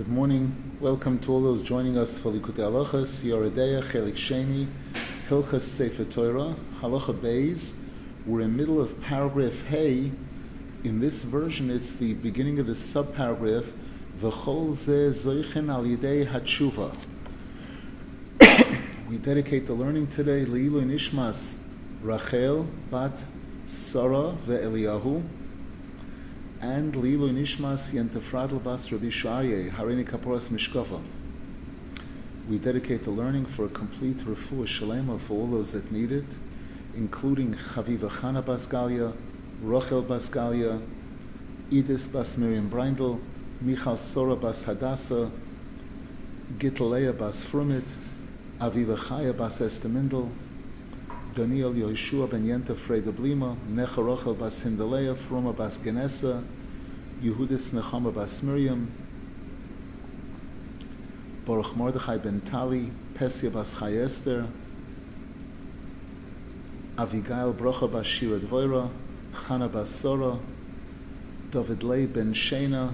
Good morning. Welcome to all those joining us for Likutei Halachas, Yoreh Deah, Chelik Sheni, Hilchas Sefer Torah, Halacha Beis. We're in the middle of paragraph Hey. In this version, it's the beginning of the subparagraph, V'chol ze zoichen al yidei hatshuva. We dedicate the learning today, Leilu Nishmas Rachel, Bat Sarah ve'Eliyahu, and Lilu Nishmas Yentefradl Bas Rabbi Shaye, Harini Kaporas Mishkova. We dedicate the learning for a complete refuah shalema for all those that need it, including Chaviva Chana Basgalia, Rochel Basgalia, Edis Bas Miriam Brindel, Michal Sora Bas Hadassah, Gitalea Bas Frumit, Aviva Chaya Bas Estemindel, Daniel Yehoshua ben Yenta Freda Blima, Necha Rochel bas Hindalea, Froma bas Genesa, Yehudis Nechama bas Miriam, Baruch Mordechai ben Tali, Pesia bas Chayester, Avigail Brocha bas Shira Dvoira, Chana bas Sora, David Lei ben Shena,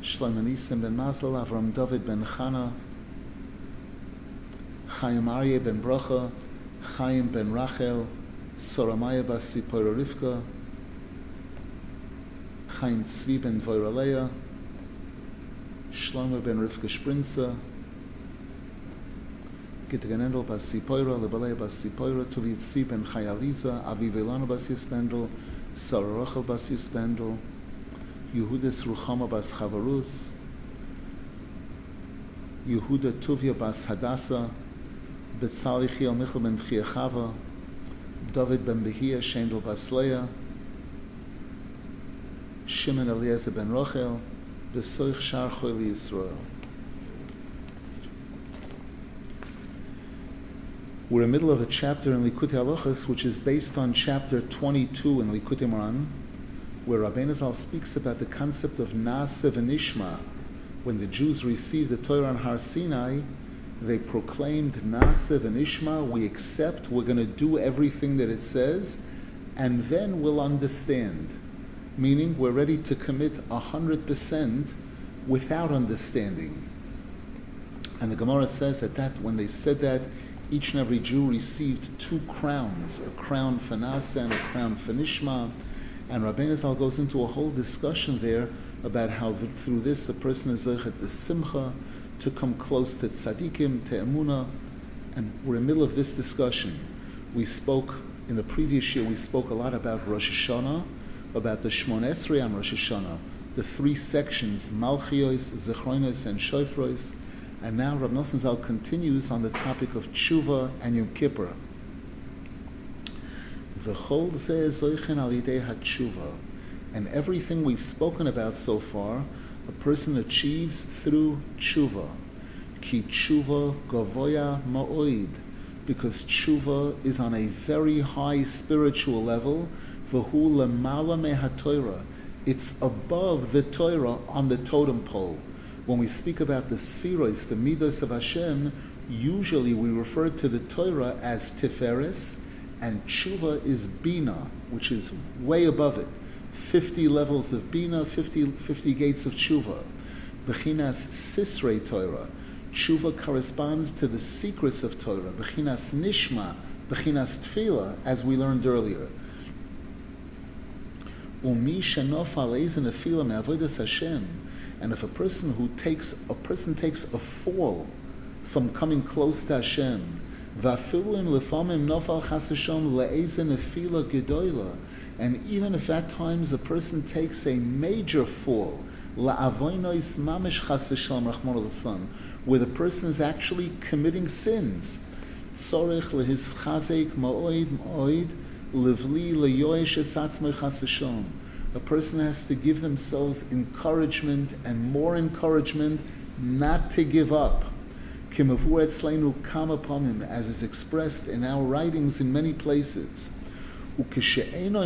Shlomo Nisim ben Mazal, Avram David ben Chana, Chaim Aryeh ben Bracha, Chaim ben Rachel, Soramaya bas Sipora Rivka, Chaim Tzvi ben Voiraleya, Shlomo ben Rivka Sprinza, Gitganendel bas Sipora, Lebaleya bas Sipora, Tuvi Tzvi ben Chayaliza, Aviv Elana bas Yispendel, Sarah Rachel bas Yispendel, Yehudis Ruchama bas Chavarus, Yehuda Tuvia bas Hadassah, Betzali Chiel Michel ben Chava, David ben Behia, Shendel bas Leah, Shimon Eliezer ben Rochel, Besoich Shar Choyli Yisrael. We're in the middle of a chapter in Likutei Halachas, which is based on chapter 22 in Likutei Moharan, where Rabbeinu Zal speaks about the concept of Na'aseh v'Nishma. When the Jews received the Torah on Har Sinai, they proclaimed Na'aseh v'Nishma, we accept, we're going to do everything that it says, and then we'll understand. Meaning, we're ready to commit 100% without understanding. And the Gemara says that, that when they said that, each and every Jew received two crowns, a crown for Na'aseh and a crown for Nishma. And Rabbeinu Zal goes into a whole discussion there about how through this a person is zechet the simcha, to come close to tzaddikim, to emuna, and we're in the middle of this discussion. We spoke in the previous year. We spoke a lot about Rosh Hashanah, about the Shmon Esrei on Rosh Hashanah, the three sections: Malchios, Zechronos, and Shofros. And now Rav Nosson Zal continues on the topic of tshuva and Yom Kippur. V'chol zeh zoichen al yidei hatshuva, and everything we've spoken about so far a person achieves through tshuva. Ki tshuva gavoya ma'oid, because tshuva is on a very high spiritual level. V'hu lemala mehaTorah, it's above the Torah on the totem pole. When we speak about the spheros, the midos of Hashem, usually we refer to the Torah as tiferes, and tshuva is bina, which is way above it. 50 levels of Bina, 50, 50 gates of Tshuva. Bechinas Sisrei Torah. Tshuva corresponds to the secrets of Torah. Bechinas Nishma, Bechinas Tfila, as we learned earlier. Umi Me'avodas Hashem. And if a person who takes, a person takes a fall from coming close to Hashem, Vafilim Lefamim Nofal Chas Hashem Afila Gedoyla, and even if at times a person takes a major fall, where the person is actually committing sins, a person has to give themselves encouragement and more encouragement not to give up. Kimavur Etzleinu come upon him, As is expressed in our writings in many places. And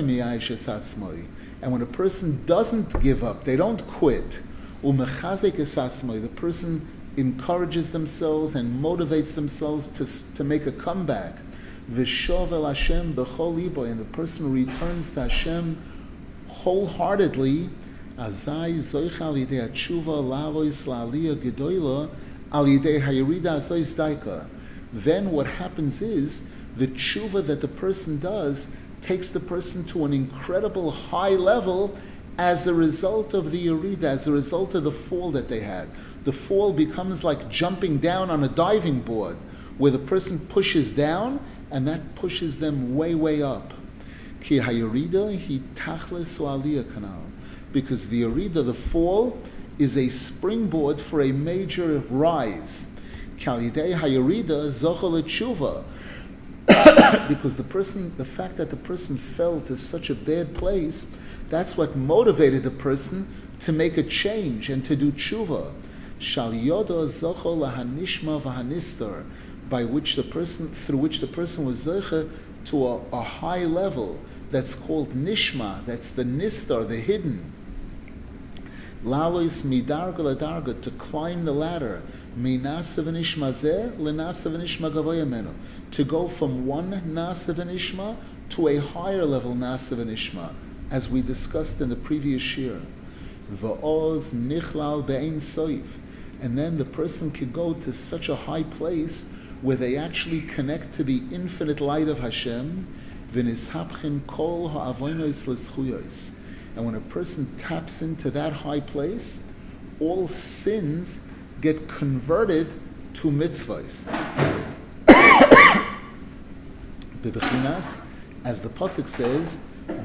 when a person doesn't give up, they don't quit. The person encourages themselves and motivates themselves to, to make a comeback. And the person returns to Hashem wholeheartedly. Then what happens is the tshuva that the person does takes the person to an incredible high level as a result of the yerida, as a result of the fall that they had. The fall becomes like jumping down on a diving board, where the person pushes down and that pushes them way, way up. Ki hi tachlis aliyah kanal. Because the yerida, the fall, is a springboard for a major rise. Kalidei hayerida zochel tshuva. because the person, the fact that the person fell to such a bad place, that's what motivated the person to make a change and to do tshuva. Shal yoda zochel lahanishma vahanistar by which the person, through which the person was zecher to a, a, high level that's called nishma, that's the nistar, the hidden. Lalois midarga ladarga, to climb the ladder, minasav nishma zeh lenasav nishma gavoyamenu, to go from one nasav Ishma to a higher level nasav Ishma, as we discussed in the previous year. Va'oz nichlal be'ein soif, and then the person could go to such a high place where they actually connect to the infinite light of Hashem, v'nishapchin kol ha'avonos l'schuyos. And when a person taps into that high place, all sins get converted to mitzvahs. Bebechinas, as the pasuk says,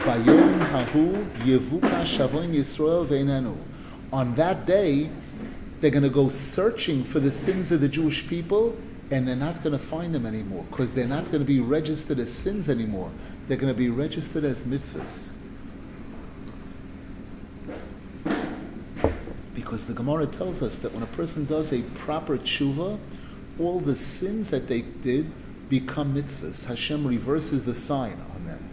"Bayom hahu yevuka shavoin Yisrael ve'enenu." On that day, they're going to go searching for the sins of the Jewish people, and they're not going to find them anymore because they're not going to be registered as sins anymore. They're going to be registered as mitzvahs. Because the Gemara tells us that when a person does a proper tshuva, all the sins that they did become mitzvahs. Hashem reverses the sign on them.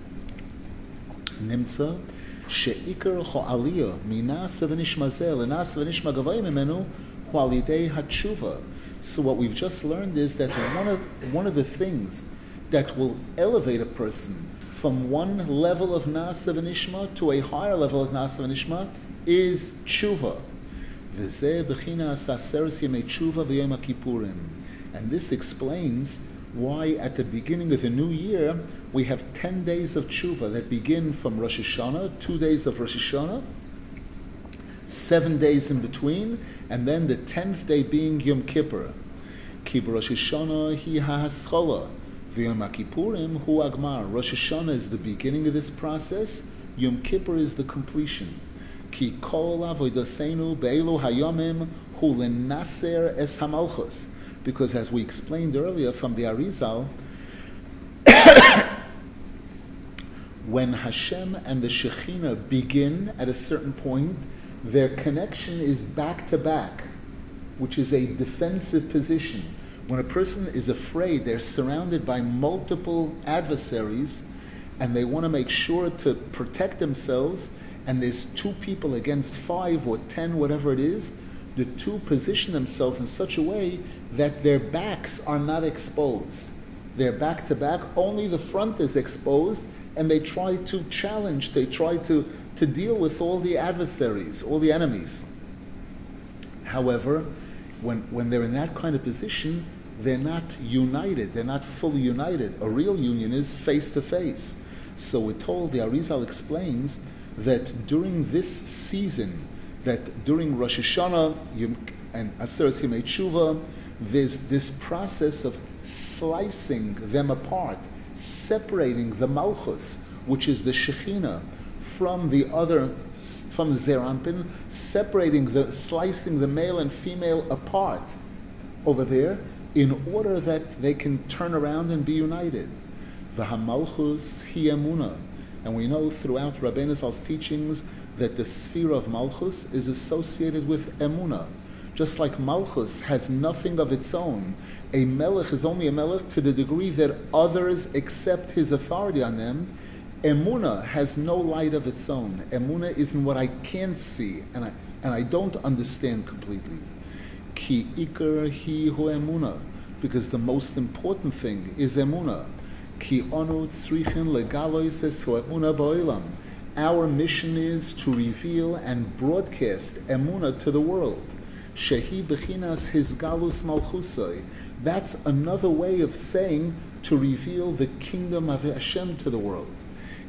Nimtza, she'ikar ho'aliyah, minasa v'nishma zeh, lenasa v'nishma gavayim imenu, hu'alidei ha'tshuva. So what we've just learned is that one of, one of the things that will elevate a person from one level of Nasa v'nishma to a higher level of Nasa v'nishma is tshuva. And this explains why at the beginning of the new year we have 10 days of tshuva that begin from Rosh Hashanah, two days of Rosh Hashanah, seven days in between, and then the tenth day being Yom Kippur. Ki Rosh Hashanah hi ha'aschola, v'Yom Kippurim hu agmar. Rosh Hashanah is the beginning of this process. Yom Kippur is the completion. Ki kol avodaseinu be'elu hayomim hu lenaser es hamalchus. Because as we explained earlier from the Arizal, when Hashem and the Shekhinah begin at a certain point, their connection is back to back, which is a defensive position. When a person is afraid, they're surrounded by multiple adversaries, and they want to make sure to protect themselves, and there's two people against five or ten, whatever it is, the two position themselves in such a way that their backs are not exposed. They're back to back, only the front is exposed, and they try to challenge, they try to to deal with all the adversaries, all the enemies. However, when, when they're in that kind of position, they're not united, they're not fully united. A real union is face to face. So we're told, the Arizal explains that during this season, that during Rosh Hashanah and Aseret Yemei Tshuva, there's this process of slicing them apart, separating the Malchus, which is the Shekhinah, from the other, from the Zeir Anpin, separating the, slicing the male and female apart over there in order that they can turn around and be united. V'hamalchus hi And we know throughout Rabbeinu teachings that the sphere of Malchus is associated with Emuna. Just like Malchus has nothing of its own, a Melech is only a Melech to the degree that others accept his authority on them, Emuna has no light of its own. Emuna is in what I can't see and I, and I don't understand completely. Ki ikar hi hu emuna, because the most important thing is emuna. Ki onu tzrichin legalois es hu emuna boilam. Our mission is to reveal and broadcast emuna to the world. Shehi bechinas his galus malchusai. That's another way of saying to reveal the kingdom of Hashem to the world.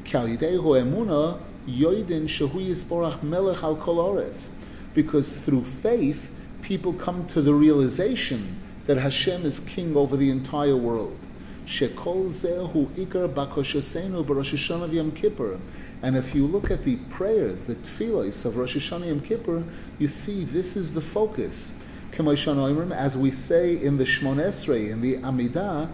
Kalidehu emuna yoidin shehu yisborach melech al kol Because through faith, people come to the realization that Hashem is king over the entire world. Shekol zehu ikar Bakoshosenu b'Rosh Hashanah Yom Kippur. And if you look at the prayers, the tefillos of Rosh Hashanah Yom Kippur, you see this is the focus. As we say in the Shmon Esrei, in the Amidah,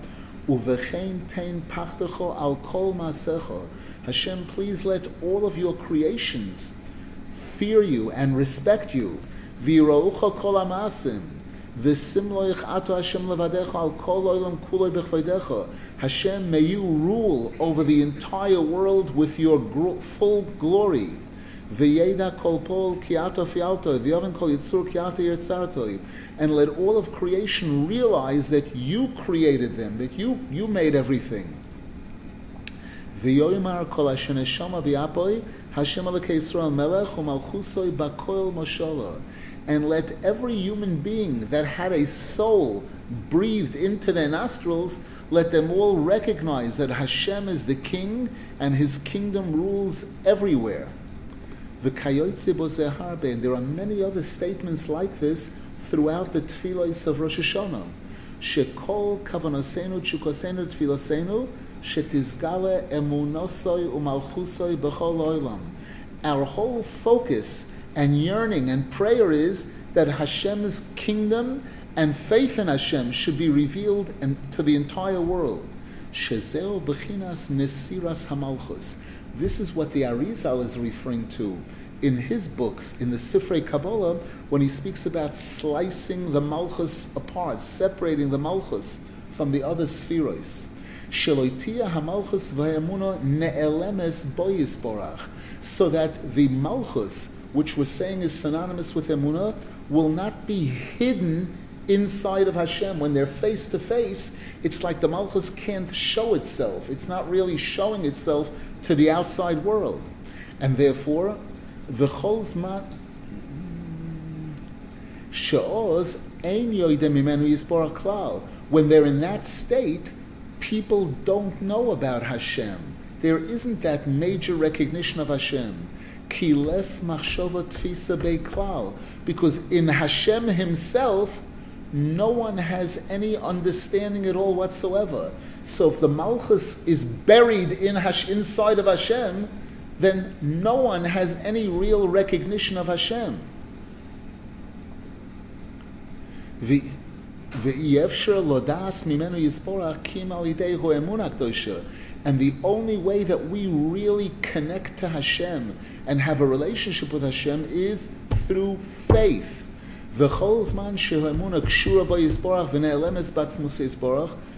Uvechein tein pachtecho al kol masecho. Hashem, please let all of your creations fear you and respect you. V'yiroucha kol amasim. Hashem al. Hashem, may you rule over the entire world with your full glory. Kol pol kiato kol kiato. And let all of creation realize that you created them, that you, you made everything. V'yoymar kol Hashem alakei Yisrael melech u'malchusoi bakoil moshola. And let every human being that had a soul breathed into their nostrils, let them all recognize that Hashem is the king and his kingdom rules everywhere. And there are many other statements like this throughout the tefillos of Rosh Hashanah. Shekol kavanasenu chukosenu tefilosenu shetizgale emunosoi umalchusoi b'chol oilam. Our whole focus and yearning and prayer is that Hashem's kingdom and faith in Hashem should be revealed to the entire world. Shezeo bechinas nesiras hamalchus. This is what the Arizal is referring to in his books, in the Sifrei Kabbalah, when he speaks about slicing the Malchus apart, separating the Malchus from the other spheres. Sheloitia hamalchus v'hayamuna ne'elemes boyisborach. So that the Malchus, which we're saying is synonymous with Emunah, will not be hidden inside of Hashem. When they're face to face, it's like the Malchus can't show itself. It's not really showing itself to the outside world. And therefore, v'chol zman she'oz ein yoidem imenu yispor klal. When they're in that state, people don't know about Hashem. There isn't that major recognition of Hashem. Kiles machshova tfisa beklal. Because in Hashem himself, no one has any understanding at all whatsoever. So if the Malchus is buried in Hash, inside of Hashem, then no one has any real recognition of Hashem. And the only way that we really connect to Hashem and have a relationship with Hashem is through faith.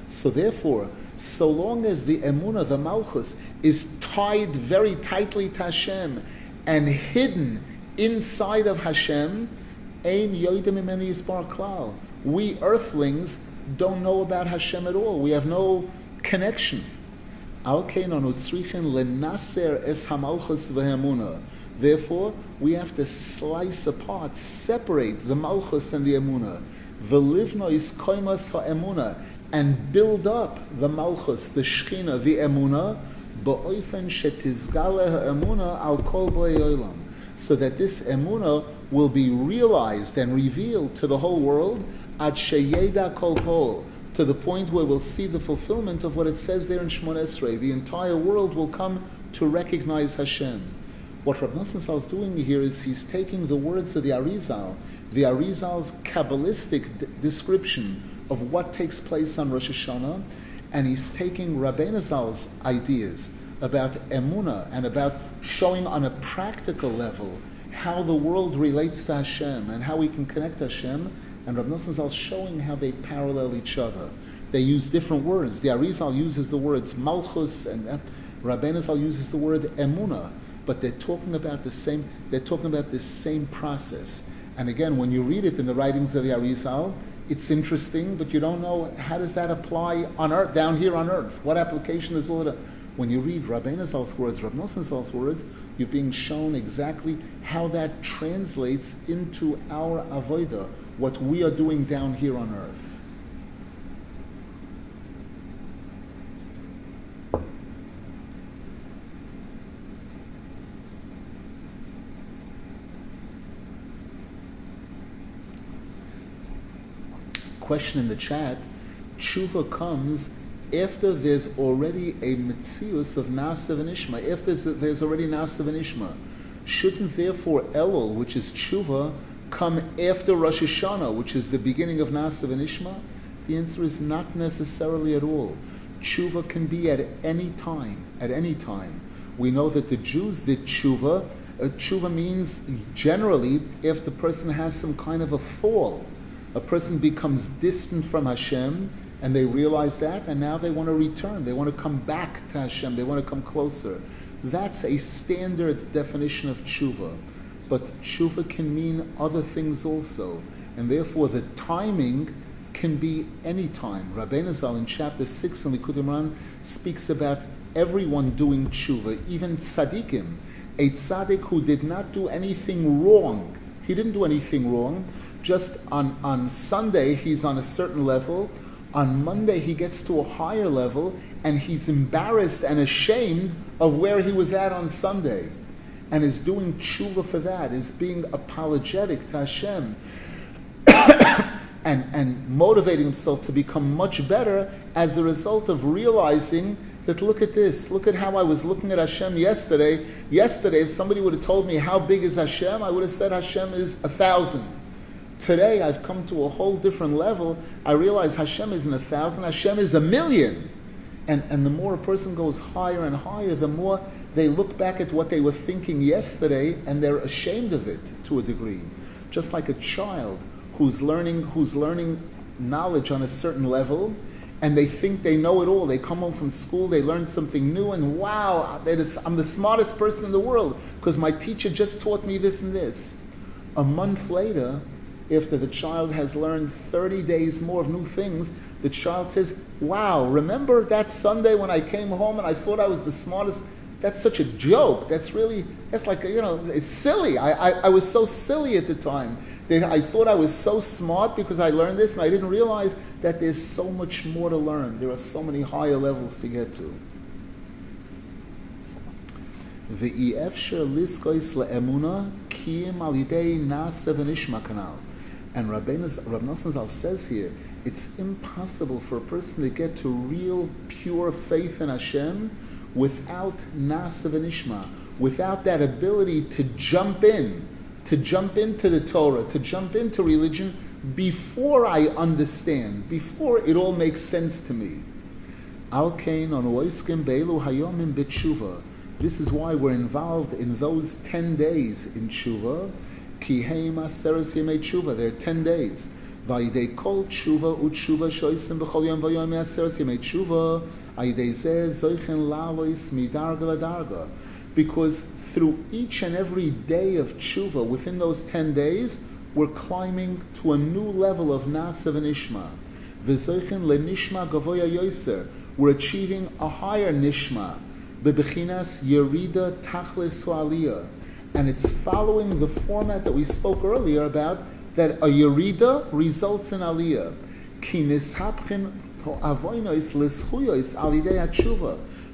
So therefore, so long as the emuna, the malchus, is tied very tightly to Hashem and hidden inside of Hashem, we earthlings don't know about Hashem at all. We have no connection. Therefore, we have to slice apart, separate the Malchus and the Emuna. Velivno is koimas ha'emuna, and build up the Malchus, the Shechina, the Emuna, ba'oifen shetizgale ha'emuna al kol bo'yolam. So that this Emuna will be realized and revealed to the whole world, ad sheyeda kol pol, to the point where we'll see the fulfillment of what it says there in Shmon Esrei. The entire world will come to recognize Hashem. What Rav Nosson is doing here is he's taking the words of the Arizal, the Arizal's Kabbalistic d- description of what takes place on Rosh Hashanah, and he's taking Zal's ideas about emuna and about showing on a practical level how the world relates to Hashem and how we can connect Hashem, and Rav Nosson showing how they parallel each other. They use different words. The Arizal uses the words malchus, and Rabbeinu uses the word emuna but they're talking about the same. They're talking about the same process. And again, when you read it in the writings of the Arizal, it's interesting, but you don't know how does that apply on earth, down here on earth. What application is all that? When you read Rabbeinu Zal's words, Rab words, You're being shown exactly how that translates into our avodah, what we are doing down here on earth. Question in the chat. Tshuva comes after there's already a mitzius of Nasav and Ishma, if there's, there's already Nasav and Ishma, shouldn't therefore Elul, which is tshuva, come after Rosh Hashanah, which is the beginning of Nasav and Ishma? The answer is not necessarily at all. Tshuva can be at any time, at any time. We know that the Jews did tshuva. Uh, tshuva means generally if the person has some kind of a fall, a person becomes distant from Hashem, and they realize that, and now they want to return. They want to come back to Hashem. They want to come closer. That's a standard definition of tshuva. But tshuva can mean other things also, and therefore the timing can be any time. Rabbeinu Zal in chapter six in Likutei Moharan speaks about everyone doing tshuva, even tzaddikim. A tzaddik who did not do anything wrong. He didn't do anything wrong. Just on, on Sunday, he's on a certain level on Monday, he gets to a higher level and he's embarrassed and ashamed of where he was at on Sunday and is doing tshuva for that, is being apologetic to Hashem. and, and motivating himself to become much better as a result of realizing that look at this, look at how I was looking at Hashem yesterday. Yesterday, if somebody would have told me how big is Hashem, I would have said Hashem is a thousand. Today I've come to a whole different level. I realize Hashem isn't a thousand, Hashem is a million. And, and the more a person goes higher and higher, the more they look back at what they were thinking yesterday and they're ashamed of it to a degree. Just like a child who's learning, who's learning knowledge on a certain level and they think they know it all. They come home from school, they learn something new, and wow, I'm the smartest person in the world because my teacher just taught me this and this. A month later, after the child has learned 30 days more of new things, the child says, Wow, remember that Sunday when I came home and I thought I was the smartest? That's such a joke. That's really, that's like, you know, it's silly. I, I, I was so silly at the time. That I thought I was so smart because I learned this and I didn't realize that there's so much more to learn. There are so many higher levels to get to. And Rabbi Nosson Zal says here, it's impossible for a person to get to real, pure faith in Hashem without Nasav and Ishma, without that ability to jump in, to jump into the Torah, to jump into religion before I understand, before it all makes sense to me. Al Kain on Oiskim Belu Hayomim Bitshuva. This is why we're involved in those 10 days in Tshuva, Kiheim Aseres Yemei Tshuva. There are ten days. Vayidei Kol Tshuva Utshuva Shoisim B'chol Yom Vayom Aseres Yemei Tshuva. Ayidei Zeh Zoichen Lavois Midarga Ladarga. Because through each and every day of tshuva, within those ten days, we're climbing to a new level of Nasav and Ishma. V'zoichen lenishma gavoya yoser. We're achieving a higher nishma. Bebechinas yerida tachlis aliyah and it's following the format that we spoke earlier about that a yerida results in aliyah.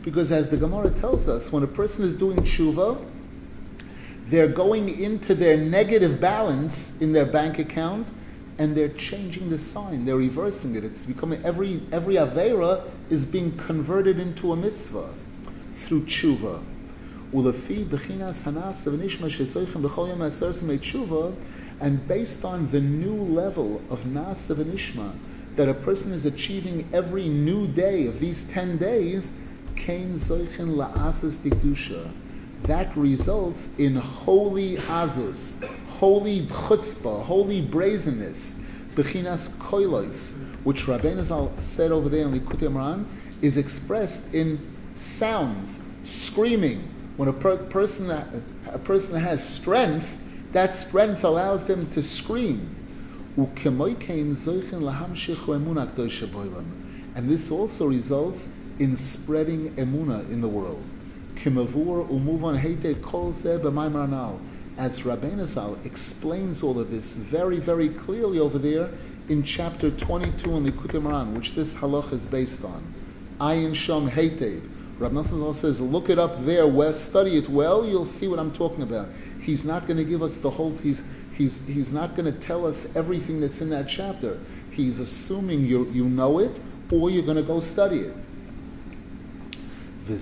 Because as the Gemara tells us, when a person is doing tshuva, they're going into their negative balance in their bank account and they're changing the sign. They're reversing it. It's becoming every every avera is being converted into a mitzvah through tshuva. And based on the new level of Nasiv and Ishma that a person is achieving every new day of these 10 days, Kain Zoichin La'asis Dikdusha. That results in holy azus, holy chutzpah, holy brazenness, bechinas koilos, which Rabbeinu Zal said over there in Likutei Moharan, is expressed in sounds, screaming. When a per- person a person has strength, that strength allows them to scream. And this also results in spreading emuna in the world. As Rabbeinu Zal explains all of this very, very clearly over there in chapter 22 in Likutei Moharan, which this halach is based on. Ayin Shom Heitev. Rabbi Nassim says, look it up there, where study it well, you'll see what I'm talking about. He's not going to give us the whole, he's, he's, he's not going to tell us everything that's in that chapter. He's assuming you, you know it, or you're going to go study it. And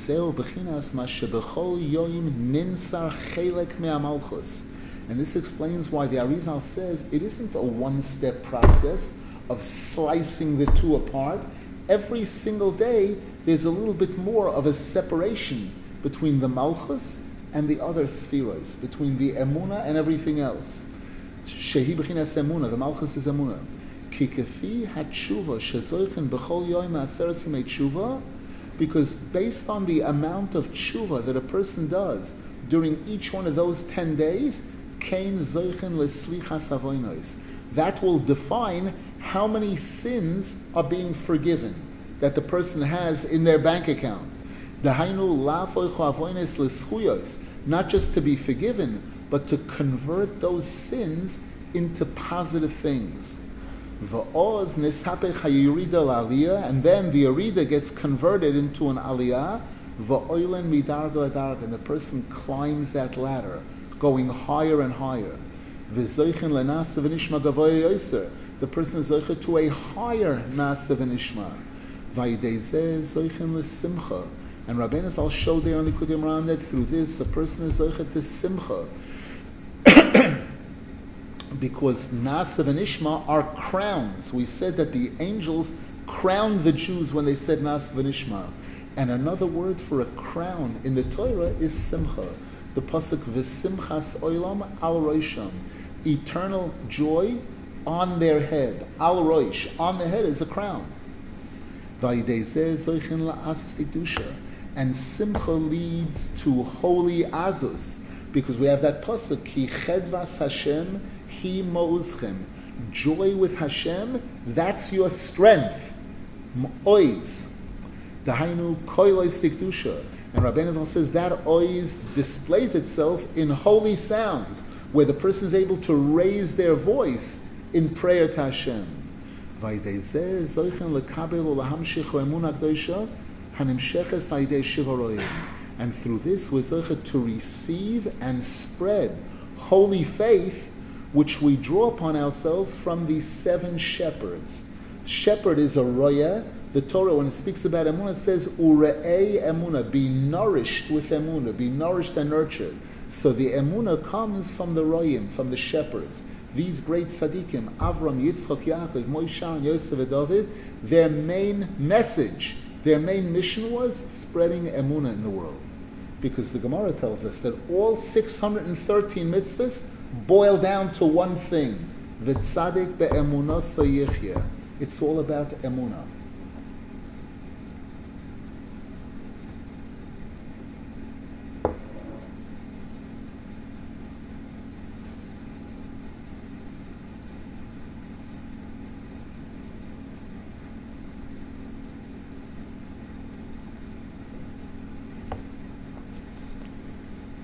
this explains why the Arizal says it isn't a one-step process of slicing the two apart. Every single day, there's a little bit more of a separation between the Malchus and the other spheres, between the Emuna and everything else. Shehi b'chinas Emuna, the Malchus is Emuna. Ki kefi hatshuva shezoichen b'chol yoim ma'aseres tshuva, because based on the amount of tshuva that a person does during each one of those 10 days, kain zoichen leslichas avoinos. That will define how many sins are being forgiven that the person has in their bank account. Not just to be forgiven, but to convert those sins into positive things. And then the arida gets converted into an aliyah, and the person climbs that ladder, going higher and higher. The person is to a higher and Rabbeinu Zal showed there on the Kudim Ran that through this a person is zeichet to simcha. because Nasav and Ishma are crowns. We said that the angels crowned the Jews when they said Nasav and Ishma. And another word for a crown in the Torah is Simcha. The pasuk V'simchas Olam al Roisham. Eternal joy on their head. Al Roish. On the head is a crown. And simcha leads to holy azus because we have that pasuk ki chedvas Hashem he mo'uzchem. Joy with Hashem, that's your strength. Oiz. Dahainu koilois tikdusha. And Rabbeinu says that oiz displays itself in holy sounds, where the person is able to raise their voice in prayer to Hashem. And through this, we're to receive and spread holy faith, which we draw upon ourselves from these seven shepherds. Shepherd is a roya. The Torah, when it speaks about emunah, says ure'ei emunah, be nourished with emunah, be nourished and nurtured. So the emunah comes from the royim, from the shepherds these great tzaddikim, Avram, Yitzchak, Yaakov, Moshe, Yosef, and David, their main message, their main mission was spreading emunah in the world. Because the Gemara tells us that all 613 mitzvahs boil down to one thing: v'tzadik be'emunah so It's all about emunah.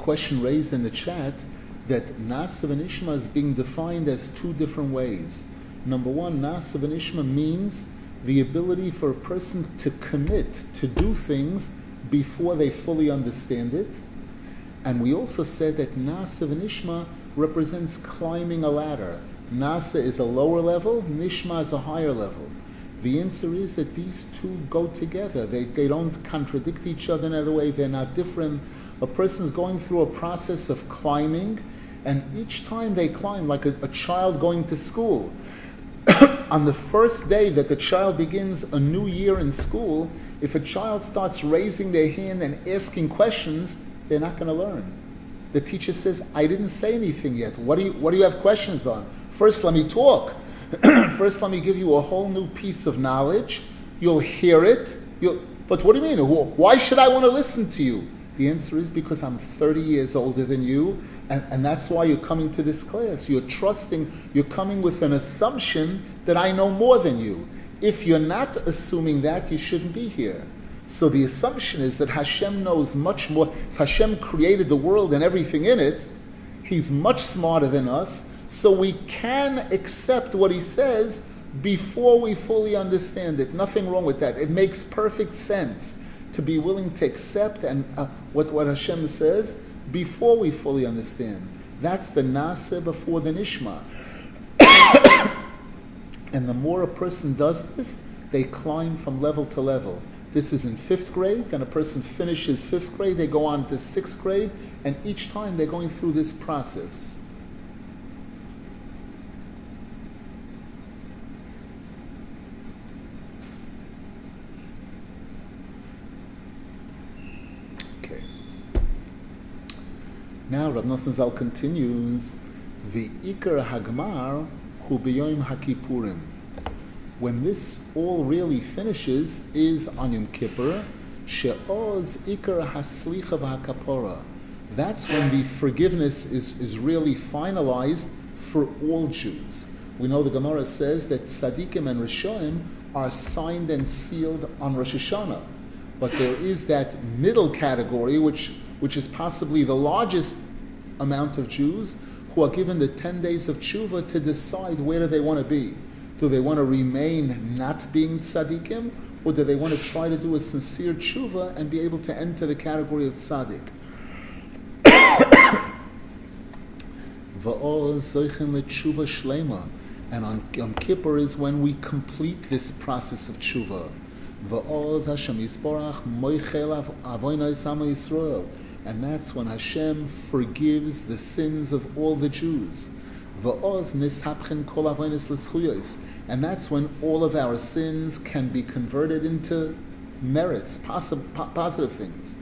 Question raised in the chat that Nasav and Ishma is being defined as two different ways. Number one, Nasav and Ishma means the ability for a person to commit to do things before they fully understand it. And we also said that Nasav and Ishma represents climbing a ladder. Nasa is a lower level, Nishma is a higher level. The answer is that these two go together. They, they don't contradict each other in any way, they're not different a person is going through a process of climbing, and each time they climb, like a, a child going to school, on the first day that the child begins a new year in school, if a child starts raising their hand and asking questions, they're not going to learn. The teacher says, I didn't say anything yet. What do you, what do you have questions on? First, let me talk. First, let me give you a whole new piece of knowledge. You'll hear it. You'll, but what do you mean? Why should I want to listen to you? The answer is because I'm 30 years older than you, and, and that's why you're coming to this class. You're trusting, you're coming with an assumption that I know more than you. If you're not assuming that, you shouldn't be here. So the assumption is that Hashem knows much more. If Hashem created the world and everything in it, He's much smarter than us. So we can accept what He says before we fully understand it. Nothing wrong with that. It makes perfect sense to be willing to accept and uh, what, what Hashem says before we fully understand. That's the nasa before the nishma. and the more a person does this, they climb from level to level. This is in fifth grade, and a person finishes fifth grade, they go on to sixth grade, and each time they're going through this process. Rab Nosson Zal continues, the Ikar Hagmar hu b'yoim hakipurim. When this all really finishes is on Yom Kippur, she'oz Ikar haslicha v'hakapora. That's when the forgiveness is, is really finalized for all Jews. We know the Gemara says that Tzaddikim and Rishonim are signed and sealed on Rosh Hashanah. But there is that middle category, which which is possibly the largest amount of Jews who are given the 10 days of tshuva to decide where do they want to be. Do they want to remain not being tzaddikim, or do they want to try to do a sincere tshuva and be able to enter the category of tzaddik? And on Yom Kippur is when we complete this process of tshuva. Hashem Yisborach moichel avoinoi samo Yisrael and that's when Hashem forgives the sins of all the Jews. And that's when all of our sins can be converted into merits, positive, things.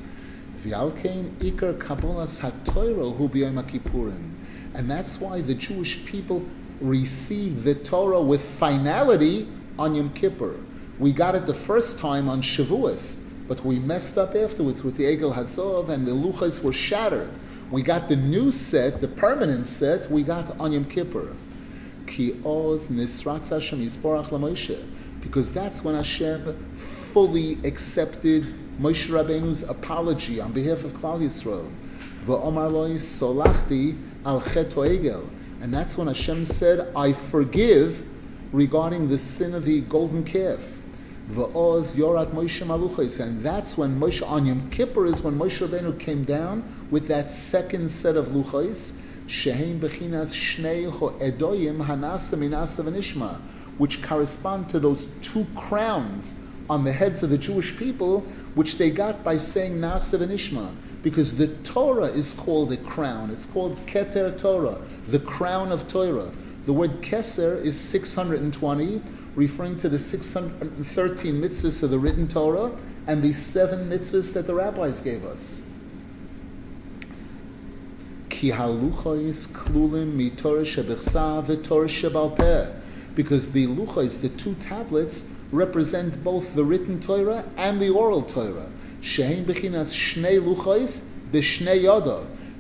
And that's why the Jewish people received the Torah with finality on Yom Kippur. We got it the first time on Shavuos, but we messed up afterwards with the Egel Hazov and the Luchas were shattered. We got the new set, the permanent set, we got on Yom Kippur. Ki oz nisratz Hashem yisborach Moshe, Because that's when Hashem fully accepted Moshe Rabbeinu's apology on behalf of Klal Yisrael. V'omar solachti al chet Egel. And that's when Hashem said, I forgive regarding the sin of the golden calf. Va'oz Yorat Moshe Maluchos, and that's when Moshe on Yom Kippur is when Moshe Rabbeinu came down with that second set of luchos, Shehem Bechinas Shnei Ho Edoyim Hanasa Minasa V'Nishma, which correspond to those two crowns on the heads of the Jewish people, which they got by saying Nasa V'Nishma, because the Torah is called a crown. It's called Keter Torah, the crown of Torah. The word Keser is 620 referring to the 613 mitzvahs of the written Torah and the seven mitzvahs that the rabbis gave us. Because the luchos, the two tablets, represent both the written Torah and the oral Torah. Luchos.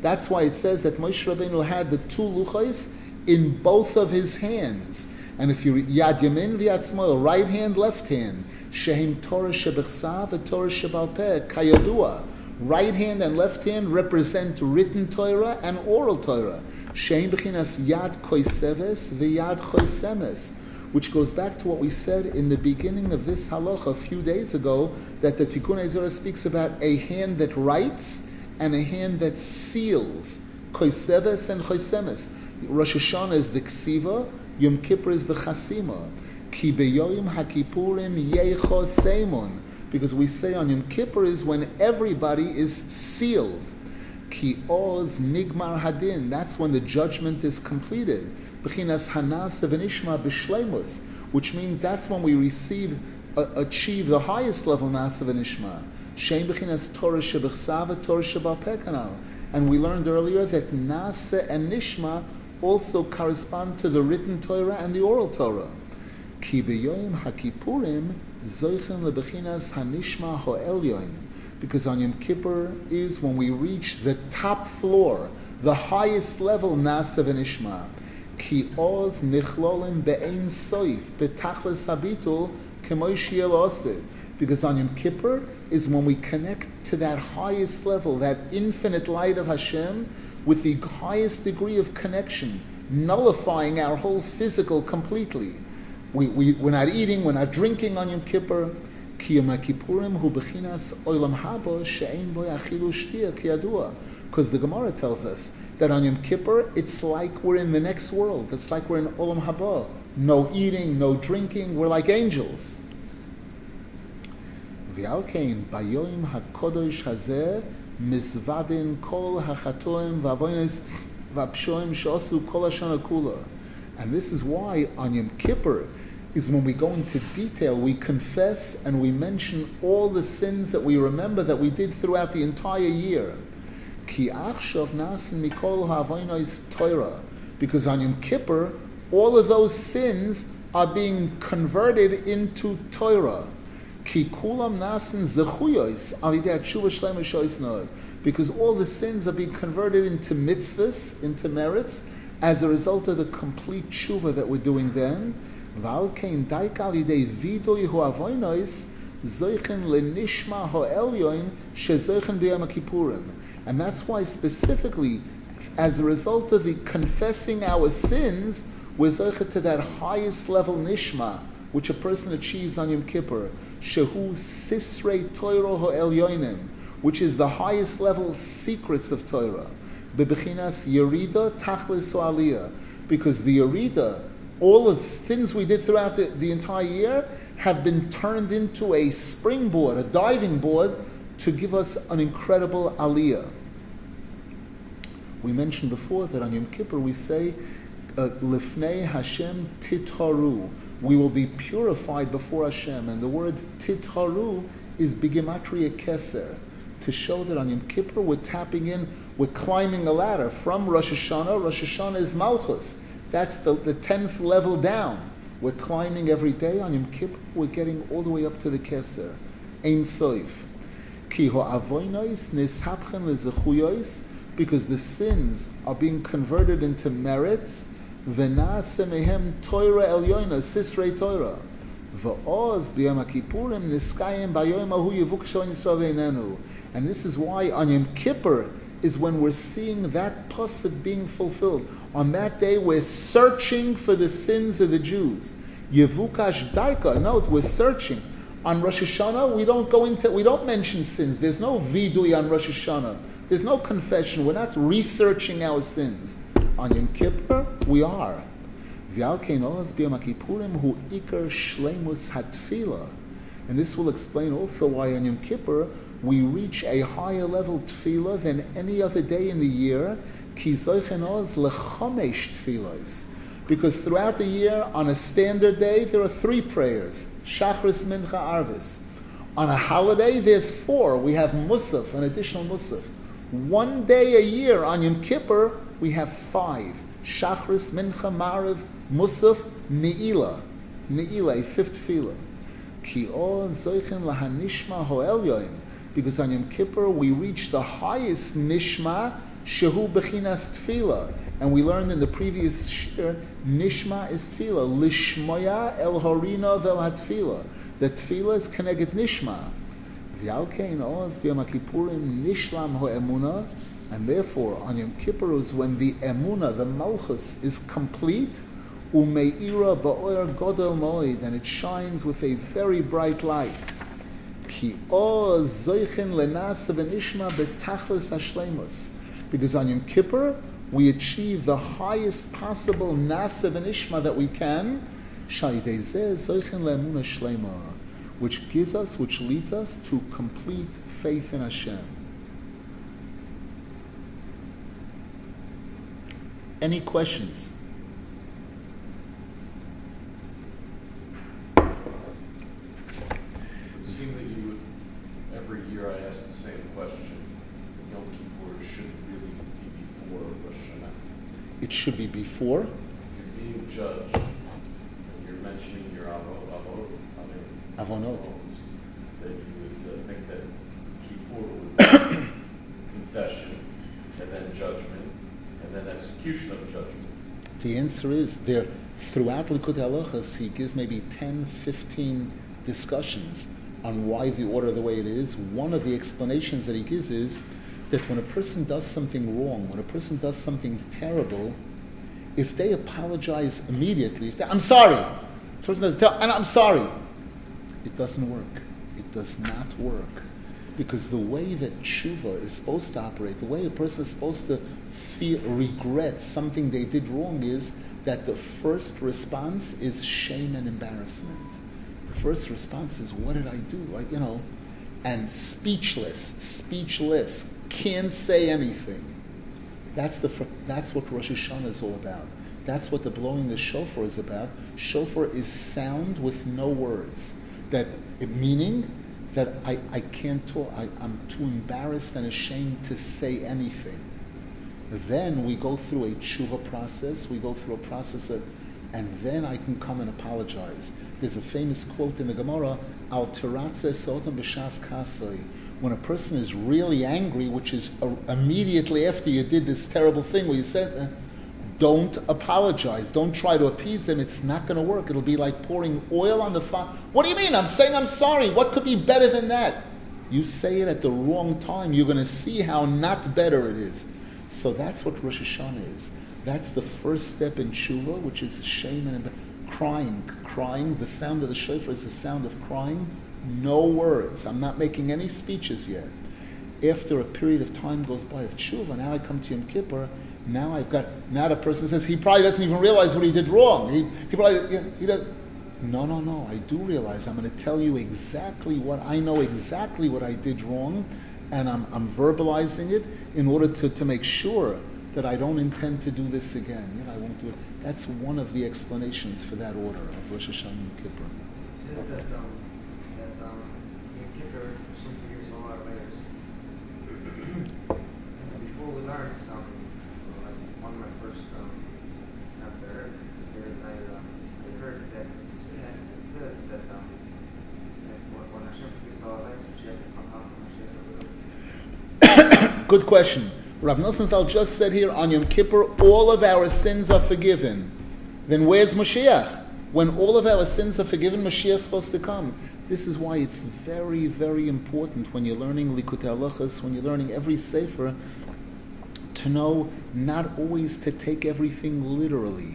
That's why it says that Moshe Rabbeinu had the two luchos in both of his hands. And if you yad yamin v'yad smol, right hand, left hand, shehem Torah shebechsav and Torah shebalpeh, kayodua. Right hand and left hand represent written Torah and oral Torah. Shehem bechinas yad koiseves v'yad choisemes which goes back to what we said in the beginning of this halacha a few days ago, that the Tikkunei Zohar speaks about a hand that writes and a hand that seals. Koiseves and choisemes. Rosh Hashanah is the ksiva, Yom Kippur is the Chasima. Ki beyoyim hakipurim yecho seimon. Because we say on Yom Kippur is when everybody is sealed. Ki oz nigmar hadin. That's when the judgment is completed. Bechinas hanas v'nishma b'shleimus. Which means that's when we receive, uh, achieve the highest level nasa v'nishma. Shem bechinas Torah shebechsava, Torah shebal And we learned earlier that nasa and nishma also correspond to the written Torah and the oral Torah. Ki beyoyim hakipurim zoichen lebechinas hanishma ho'elyoim. Because on Yom Kippur is when we reach the top floor, the highest level nasav and ishma. Ki oz nichlolim be'ein soif betachles habitul kemoy shiel Because on Yom Kippur is when we connect to that highest level, that infinite light of Hashem, with the highest degree of connection, nullifying our whole physical completely. We, we, we're not eating, we're not drinking on Yom Kippur. Because the Gemara tells us that on Yom Kippur, it's like we're in the next world. It's like we're in Olam Haba. No eating, no drinking. We're like angels. Mizvadin kol hachatoim shosu kol hashana kula. And this is why on Yom Kippur is when we go into detail, we confess and we mention all the sins that we remember that we did throughout the entire year. Mikol Torah. Because on Yom Kippur, all of those sins are being converted into Torah. Because all the sins are being converted into mitzvahs, into merits, as a result of the complete tshuva that we're doing then. And that's why specifically, as a result of the confessing our sins, we're to that highest level nishma, which a person achieves on Yom Kippur, shehu sisrei Torah ho'elyoinim, which is the highest level secrets of Torah. Bebechinas yerida tachlis aliyah, because the yerida, all the things we did throughout the, the entire year, have been turned into a springboard, a diving board, to give us an incredible aliyah. We mentioned before that on Yom Kippur we say, uh, Lifnei Hashem titharu. We will be purified before Hashem. And the word titharu is bigimatria keser, to show that on Yom Kippur we're tapping in, we're climbing a ladder from Rosh Hashanah. Rosh Hashanah is Malchus. That's the, the 10th level down. We're climbing every day. On Yom Kippur, we're getting all the way up to the Keser. Ein Soif. Ki ho'avoinois because the sins are being converted into merits. V'nase mehem toira elyoina, sisrei toira. V'oz b'yom ha'kippurim niskayim b'yom ahu yivuk shon yisrael And this is why on Yom Kippur is when we're seeing that pasuk being fulfilled. On that day, we're searching for the sins of the Jews. Yevukash daika. Note, we're searching. On Rosh Hashanah, we don't go into, we don't mention sins. There's no vidui on Rosh Hashanah. There's no confession. We're not researching our sins. On Yom Kippur, we are. And this will explain also why on Yom Kippur we reach a higher level tefillah than any other day in the year. Because throughout the year, on a standard day, there are three prayers Shachris, Mincha, Arvis. On a holiday, there's four. We have Musaf, an additional Musaf. One day a year on Yom Kippur, we have five Shachris, Mincha, Mariv, Musaf, Ne'ilah. Ne'ilah, a fifth tefillah. Ki o zoichen lahanishma hoel yoim because on Yom Kippur we reach the highest nishma shehu bechinas tefillah, and we learned in the previous shir nishma is tefillah lishmoya el harina vel hatfila. The tefillah is connected nishma. V'alkein oz b'yom Kippurim nishlam ho'emuna, and therefore on Yom Kippur is when the emuna, the malchus, is complete. Umeira ba'oyer godel moed, and it shines with a very bright light. Ki oz zoichen lenasa v'nishma betachlis hashlemus. Because on Yom Kippur, we achieve the highest possible nasa v'nishma that we can, which gives us, which leads us to complete faith in Hashem. Any questions? it seemed that you, every year I ask the same question. Yom Kippur should be before. If you're being judged, and you're mentioning your avonot, avonot, then you would uh, think that kippur would be confession, and then judgment, and then execution of judgment. The answer is there. Throughout Likkutei Halachos, he gives maybe 10, 15 discussions on why the order the way it is. One of the explanations that he gives is that when a person does something wrong, when a person does something terrible, if they apologize immediately, if they, I'm sorry, the person doesn't tell, and I'm sorry, it doesn't work. It does not work. Because the way that tshuva is supposed to operate, the way a person is supposed to feel regret something they did wrong is that the first response is shame and embarrassment. The first response is, what did I do? Like, you know, and speechless, speechless, can't say anything. That's, the, that's what Rosh Hashanah is all about. That's what the blowing the shofar is about. Shofar is sound with no words. That meaning that I, I can't talk. I, I'm too embarrassed and ashamed to say anything. Then we go through a tshuva process. We go through a process of, and then I can come and apologize. There's a famous quote in the Gemara, Al sotam b'shas kasoi. When a person is really angry, which is immediately after you did this terrible thing where you said, uh, don't apologize. Don't try to appease them. It's not going to work. It'll be like pouring oil on the fire. What do you mean? I'm saying I'm sorry. What could be better than that? You say it at the wrong time. You're going to see how not better it is. So that's what Rosh Hashanah is. That's the first step in tshuva, which is shame and crying. Crying. The sound of the shofar is the sound of crying. No words. I'm not making any speeches yet. After a period of time goes by of tshuva, now I come to Yom Kippur now I've got, now the person says he probably doesn't even realize what he did wrong. He, he probably, he does. No, no, no, I do realize. I'm going to tell you exactly what, I know exactly what I did wrong, and I'm, I'm verbalizing it in order to, to make sure that I don't intend to do this again. You know, I won't do it. That's one of the explanations for that order of Rosh Hashanah and Kippur. It says that, um, that um, Kippur, Hashem forgives all our layers. Before we learned, um, one of my first um, times there, and I, um, I heard that it said, it says that, um, that when Hashem forgives all our layers, Mashiach will come out, Mashiach will Good question. Rav Nosson just said here on Yom Kippur, all of our sins are forgiven. Then where's Mashiach? When all of our sins are forgiven, Mashiach is supposed to come. This is why it's very, very important when you're learning Likutei Halachos, when you're learning every Sefer, to know not always to take everything literally.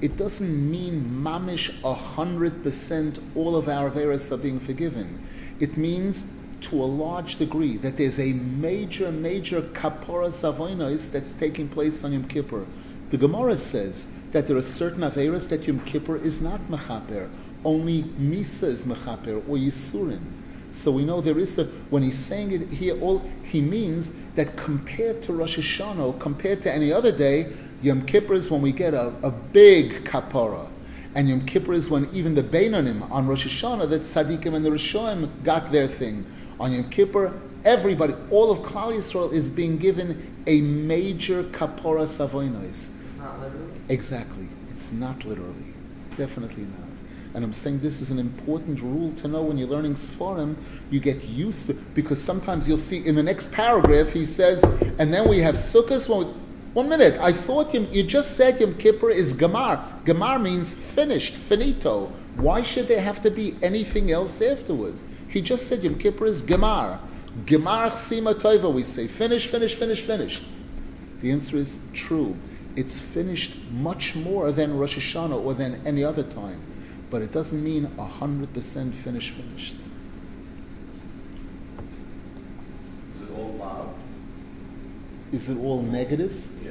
It doesn't mean mamish a hundred percent all of our averas are being forgiven. It means to a large degree that there's a major, major kapara savoinos that's taking place on Yom Kippur. The Gemara says that there are certain averas that Yom Kippur is not mechaper. Only Misa is mechaper or Yisurin. So we know there is a, when he's saying it here, all he means that compared to Rosh Hashanah, compared to any other day, Yom Kippur is when we get a, a big kapara. And Yom Kippur is when even the Beinonim on Rosh Hashanah, that Tzaddikim and the Rishonim got their thing. On Yom Kippur, everybody, all of Klal Yisrael is being given a major kapara savoinos. It's not literally? Exactly. It's not literally. Definitely not. And I'm saying this is an important rule to know when you're learning Sfarim, you get used to because sometimes you'll see in the next paragraph he says, and then we have Sukkot. One, one minute, I thought you, you just said Yom Kippur is Gamar. Gamar means finished, finito. Why should there have to be anything else afterwards? He just said Yom Kippur is Gamar. Gemar Sima Toiva, we say, finish, finish, finish, finished. The answer is true. It's finished much more than Rosh Hashanah or than any other time but it doesn't mean 100% finished, finished. Is it all love? Is it all negatives? Yeah.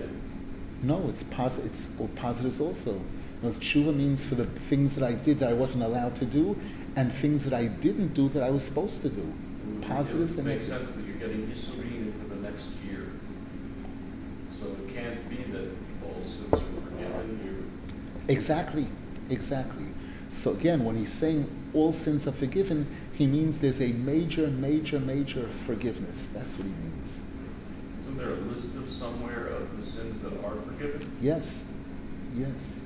No, it's, posi- it's all positives also. You know, tshuva means for the things that I did that I wasn't allowed to do, and things that I didn't do that I was supposed to do. Positives it and makes negatives. sense that you're getting Yisurin into the next year. So it can't be that all sins are forgiven. You're, Exactly, exactly. So again, when he's saying all sins are forgiven, he means there's a major, major, major forgiveness. That's what he means. isn't there a list of somewhere of the sins that are forgiven? Yes, yes.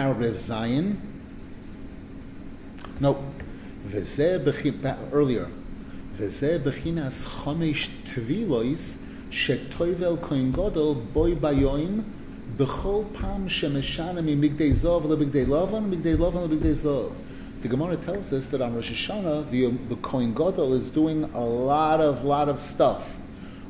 Paragraph Zion. No, v'zeh b'chi- earlier. V'zeh b'chinas chomesh tvilois shetoivel koin gadol boy bayoim b'chol pam shemeshana mi migdei zov lebigdei lavan migdei lavan lebigdei zov. The Gemara tells us that on Rosh Hashanah, the, um, the Kohen Gadol is doing a lot of, lot of stuff.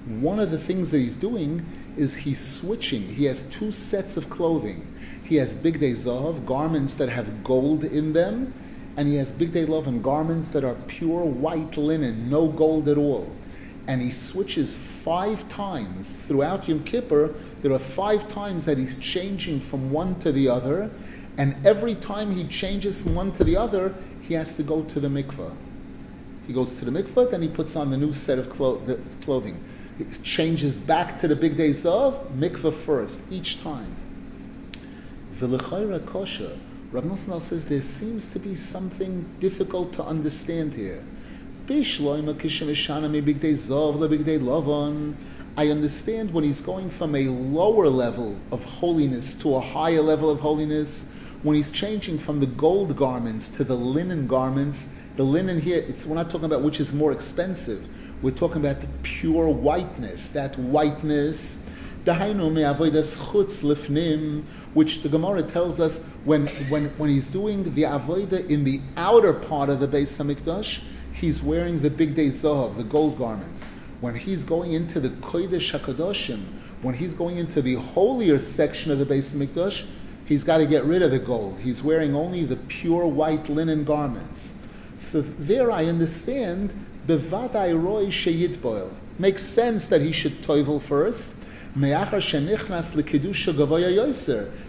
One of the things that he's doing is he switching. He has two sets of clothing. He has Bigdei Zahav, garments that have gold in them, and he has Bigdei and garments that are pure white linen, no gold at all. And he switches five times throughout Yom Kippur. There are five times that he's changing from one to the other, and every time he changes from one to the other, he has to go to the mikveh. He goes to the mikveh, then he puts on the new set of clo- clothing. Changes back to the bigdei zahav, mikveh first, each time. V'lechaira kosher. Rav Nosson says there seems to be something difficult to understand here. I understand when he's going from a lower level of holiness to a higher level of holiness, when he's changing from the gold garments to the linen garments, the linen here, it's, we're not talking about which is more expensive. We're talking about the pure whiteness, that whiteness. Which the Gemara tells us when, when, when he's doing the avodah in the outer part of the Beis Hamikdash, he's wearing the bigdei zahav, the gold garments. When he's going into the Kodesh Hakadoshim, when he's going into the holier section of the Beis Hamikdash, he's got to get rid of the gold. He's wearing only the pure white linen garments. So there I understand, bevadai roy sheyitboil. Makes sense that he should toivel first.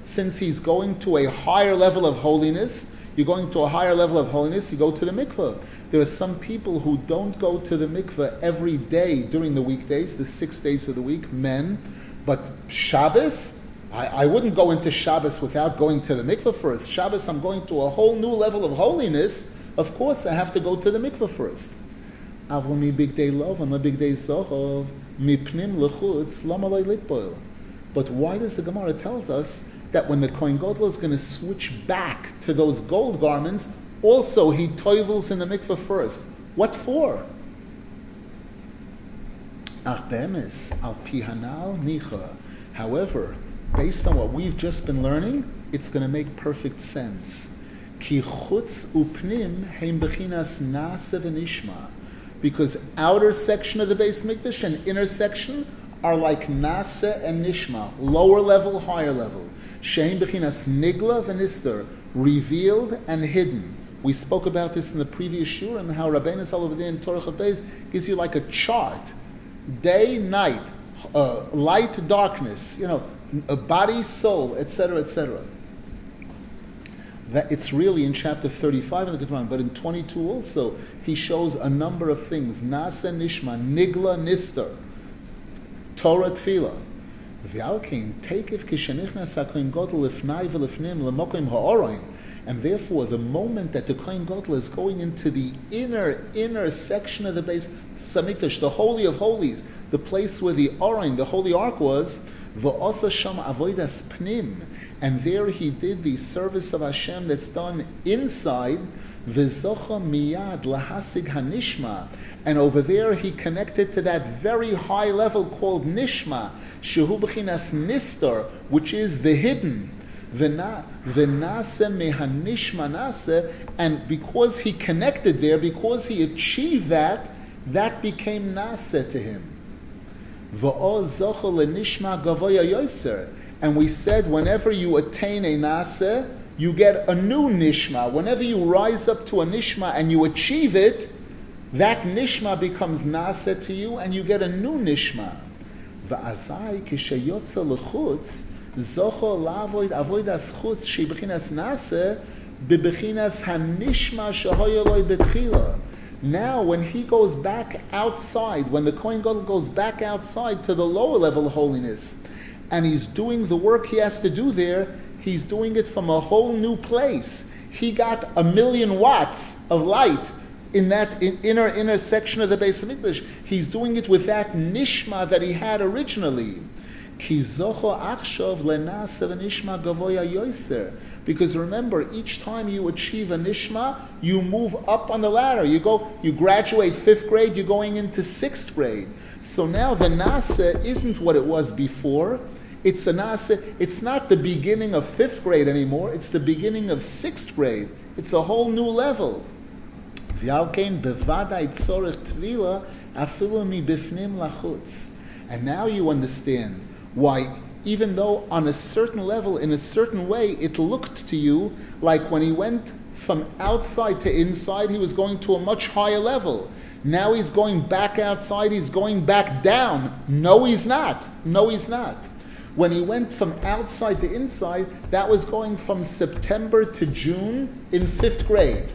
Since he's going to a higher level of holiness, you're going to a higher level of holiness, you go to the mikveh. There are some people who don't go to the mikveh every day during the weekdays, the six days of the week, men, but Shabbos, I, I, wouldn't go into Shabbos without going to the mikveh first. Shabbos, I'm going to a whole new level of holiness. Of course, I have to go to the mikveh first. Love and a bigdei zohov mipnim lechutz lamalay litboil. But why does the Gemara tells us that when the Kohen Gadol is going to switch back to those gold garments, also he toivels in the mikveh first? What for? However, based on what we've just been learning, it's going to make perfect sense. Ki chutz upnim heim bechinas v'nishma. Because outer section of the Beis Mikdash and inner section are like nasa and nishma, lower level, higher level. Shein bechinas nigla v'nister, revealed and hidden. We spoke about this in the previous shur and how Rabbeinu Zal over there in Torah Chavbeis gives you like a chart, day, night, uh, light, darkness. You know, a body, soul, etc., etc. That it's really in chapter 35 in the Quran, but in 22 also, he shows a number of things. Nasa Nishma, Nigla Nister, Torah Tfila. And therefore, the moment that the Kohen Gadol is going into the inner, inner section of the Beis Hamikdash, the Holy of Holies, the place where the Orain, the Holy Ark was, Sham avoidas pnim, and there he did the service of Hashem that's done inside. Miyad lahasig hanishma, and over there he connected to that very high level called nishma, shehu nistar, which is the hidden. And because he connected there, because he achieved that, that became nase to him. And we said whenever you attain a nase, you get a new nishma. Whenever you rise up to a nishma and you achieve it, that nishma becomes nase to you and you get a new nishma. Va'azai kishayotza lechutz zocho lavoid avoidas chutz shebechinas nase bebechinas hanishma shahoyeloi betchila. Now, when he goes back outside, when the Kohen Gadol goes back outside to the lower level of holiness, and he's doing the work he has to do there, he's doing it from a whole new place. He got a million watts of light in that in inner inner section of the base of English. He's doing it with that nishma that he had originally. Because remember, each time you achieve a nishma, you move up on the ladder. You go, you graduate fifth grade, you're going into sixth grade. So now the nasa isn't what it was before. It's a nasa. It's not the beginning of fifth grade anymore. It's the beginning of sixth grade. It's a whole new level. And now you understand why, even though on a certain level, in a certain way, it looked to you like when he went from outside to inside, he was going to a much higher level. Now he's going back outside, he's going back down. No, he's not. No, he's not. When he went from outside to inside, that was going from September to June in fifth grade.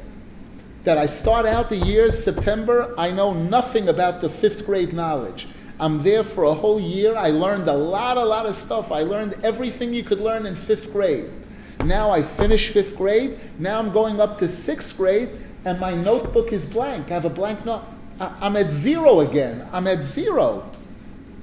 That I start out the year September, I know nothing about the fifth grade knowledge. I'm there for a whole year. I learned a lot, a lot of stuff. I learned everything you could learn in fifth grade. Now I finished fifth grade. Now I'm going up to sixth grade, and my notebook is blank. I have a blank note. I'm at zero again. I'm at 0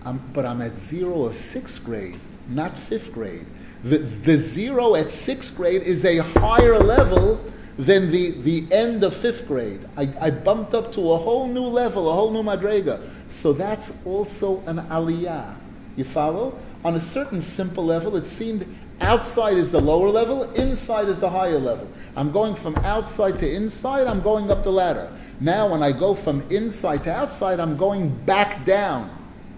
I'm, but I'm at zero of sixth grade, not fifth grade. The, the zero at sixth grade is a higher level than the, the end of fifth grade. I, I bumped up to a whole new level, a whole new madrega. So that's also an aliyah. You follow? On a certain simple level, it seemed outside is the lower level, inside is the higher level. I'm going from outside to inside, I'm going up the ladder. Now, when I go from inside to outside, I'm going back down.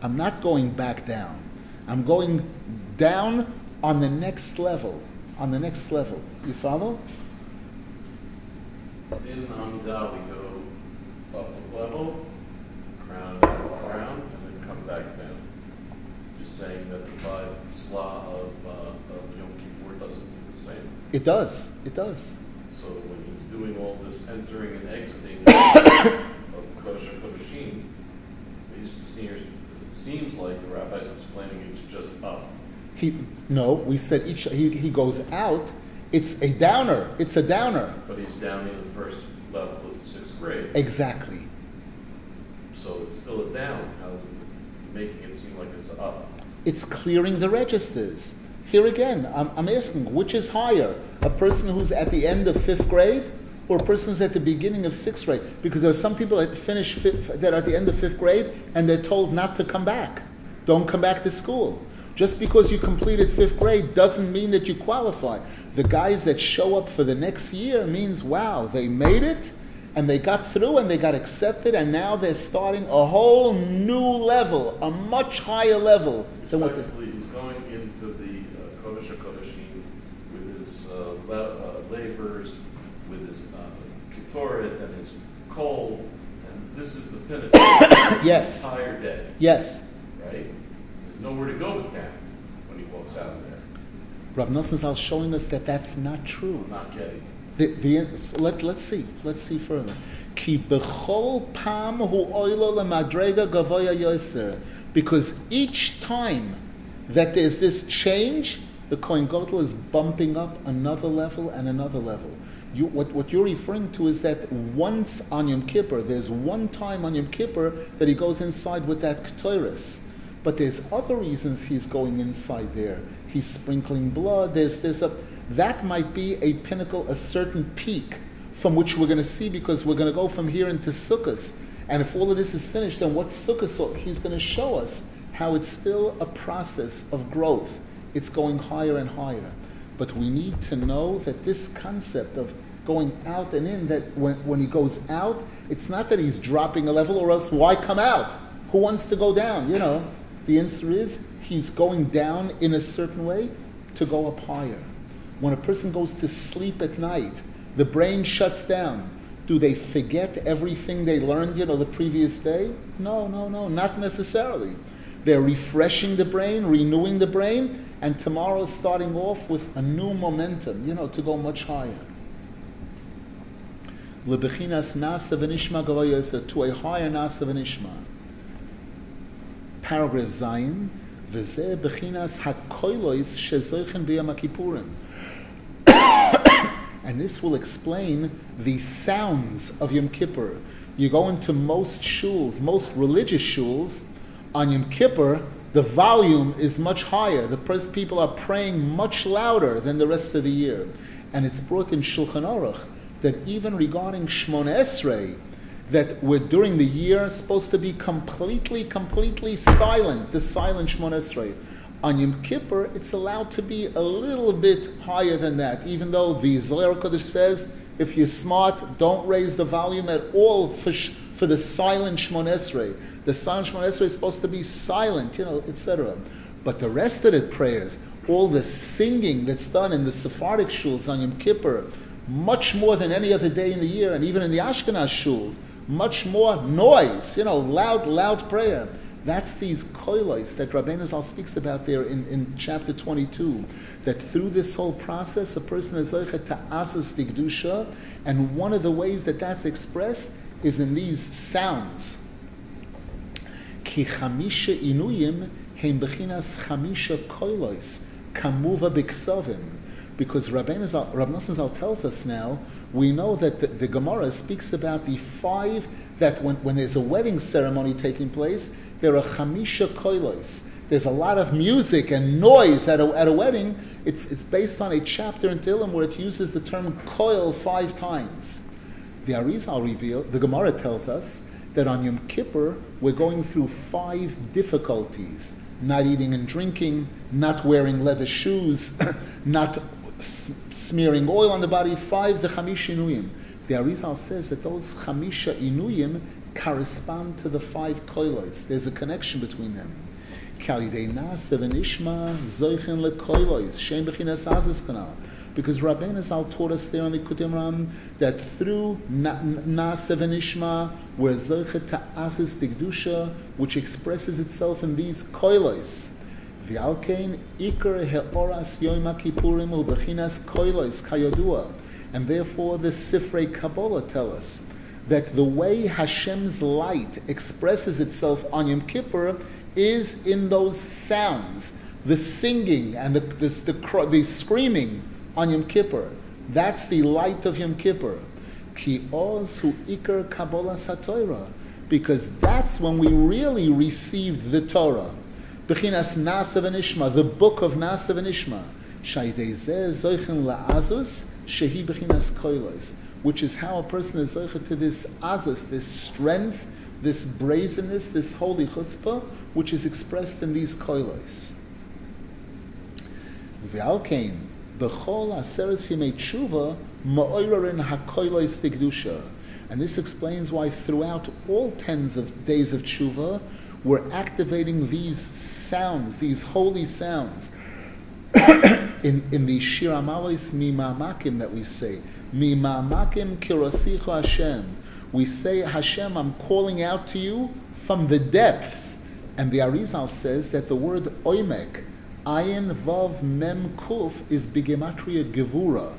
I'm not going back down. I'm going down on the next level. On the next level. You follow? In Amida, we go up a level, crown crown, and then come back down. You're saying that the five sla of, uh, of Yom Kippur doesn't do the same? It does. It does. So when he's doing all this entering and exiting of Kodesh Kodeshim, he's just. It seems like the rabbi's explaining it's just up. He no, we said each he, he goes out it's a downer. It's a downer. But he's down in the first level of sixth grade. Exactly. So it's still a down. How is it making it seem like it's up? It's clearing the registers. Here again, I'm, I'm asking, which is higher? A person who's at the end of fifth grade or a person who's at the beginning of sixth grade? Because there are some people that finish fifth, that are at the end of fifth grade and they're told not to come back. Don't come back to school. Just because you completed fifth grade doesn't mean that you qualify. The guys that show up for the next year means, wow, they made it and they got through and they got accepted and now they're starting a whole new level, a much higher level than what they... He's going into the uh, Kodesh HaKodeshim with his uh, le- uh, lavers, with his uh, ketoret and his coal, and this is the pinnacle yes. the entire day. Yes. Right? Nowhere to go with that when he walks out of there. Rav Nosson Zal showing us that that's not true. I'm not getting. The, the, let, let's see. Let's see further. Ki bechol pam hu oilo lemadrega gavoya yoser. Because each time that there's this change, the Kohen Gadol is bumping up another level and another level. You, what, what you're referring to is that once on Yom Kippur, there's one time on Yom Kippur that he goes inside with that Ktoiris. But there's other reasons he's going inside there. He's sprinkling blood. There's, there's a, that might be a pinnacle, a certain peak from which we're going to see because we're going to go from here into Sukkot. And if all of this is finished, then what's Sukkot? He's going to show us how it's still a process of growth. It's going higher and higher. But we need to know that this concept of going out and in, that when, when he goes out, it's not that he's dropping a level or else why come out? Who wants to go down? You know, the answer is he's going down in a certain way to go up higher. When a person goes to sleep at night, the brain shuts down. Do they forget everything they learned, you know, the previous day? No, no, no, not necessarily. They're refreshing the brain, renewing the brain, and tomorrow starting off with a new momentum, you know, to go much higher. To a higher nasa v'nishma paragraph Zayin, v'zeh bechinas hakoilois shezoichen b'yam kippurim. And this will explain the sounds of Yom Kippur. You go into most shuls, most religious shuls, on Yom Kippur, the volume is much higher. The people are praying much louder than the rest of the year. And it's brought in Shulchan Aruch that even regarding Shmon Esrei, that we're during the year supposed to be completely, completely silent, the silent Shmon Esrei. On Yom Kippur, it's allowed to be a little bit higher than that, even though the Zohar Kodesh says, if you're smart, don't raise the volume at all for, for the silent Shmon Esrei. The silent Shmon Esrei is supposed to be silent, you know, etc. But the rest of the prayers, all the singing that's done in the Sephardic shuls on Yom Kippur, much more than any other day in the year, and even in the Ashkenaz shuls, much more noise, you know, loud, loud prayer. That's these koilos that Rabbeinu Zal speaks about there in, in chapter 22. That through this whole process, a person is zoichet to asas digdusha, and one of the ways that that's expressed is in these sounds. Ki chamisha inuyim heim bechinas chamisha koilos kamuva biksovim because Rabbi Zal tells us now, we know that the, the, Gemara speaks about the five, that when, when there's a wedding ceremony taking place, there are chamisha koilos. There's a lot of music and noise at a, at a wedding. It's, it's based on a chapter in Tehillim where it uses the term koil five times. The Arizal reveal, the Gemara tells us that on Yom Kippur, we're going through five difficulties not eating and drinking, not wearing leather shoes, not smearing oil on the body, five the chamish inuyim. The Arizal says that those chamisha inuyim correspond to the five koilos. There's a connection between them. Because Rabbeinu Zal taught us there on the Kutim that through Na'aseh v'nishma, we're zoichet ta'asis digdusha, which expresses itself in these koilos. V'alkein ikar he'oras yom kippurim u'bechinas koilos kayodua. And therefore the Sifrei Kabbalah tell us that the way Hashem's light expresses itself on Yom Kippur is in those sounds, the singing and the, the, the, the screaming on Yom Kippur. That's the light of Yom Kippur. Ki oz hu ikar Kabbalah. Because that's when we really receive the Torah. Bechinas Nasa v'Nishma, the book of Nasa v'Nishma. Shaydei zeh zoichen la'azus, shehi bechinas koilos. Which is how a person is zoichet to this azus, this strength, this brazenness, this holy chutzpah, which is expressed in these koilos. V'alkein, b'chol aseres yimei tshuva, ma'oirarin ha'koilos tikdusha. And this explains why throughout all tens of days of tshuva, we're activating these sounds, these holy sounds. in, in the Shir Amalis Mimamakim that we say, Mimamakim Kirosicha Hashem. We say, Hashem, I'm calling out to you from the depths. And the Arizal says that the word oimek, ayin vav mem kuf, is bigematria gevura.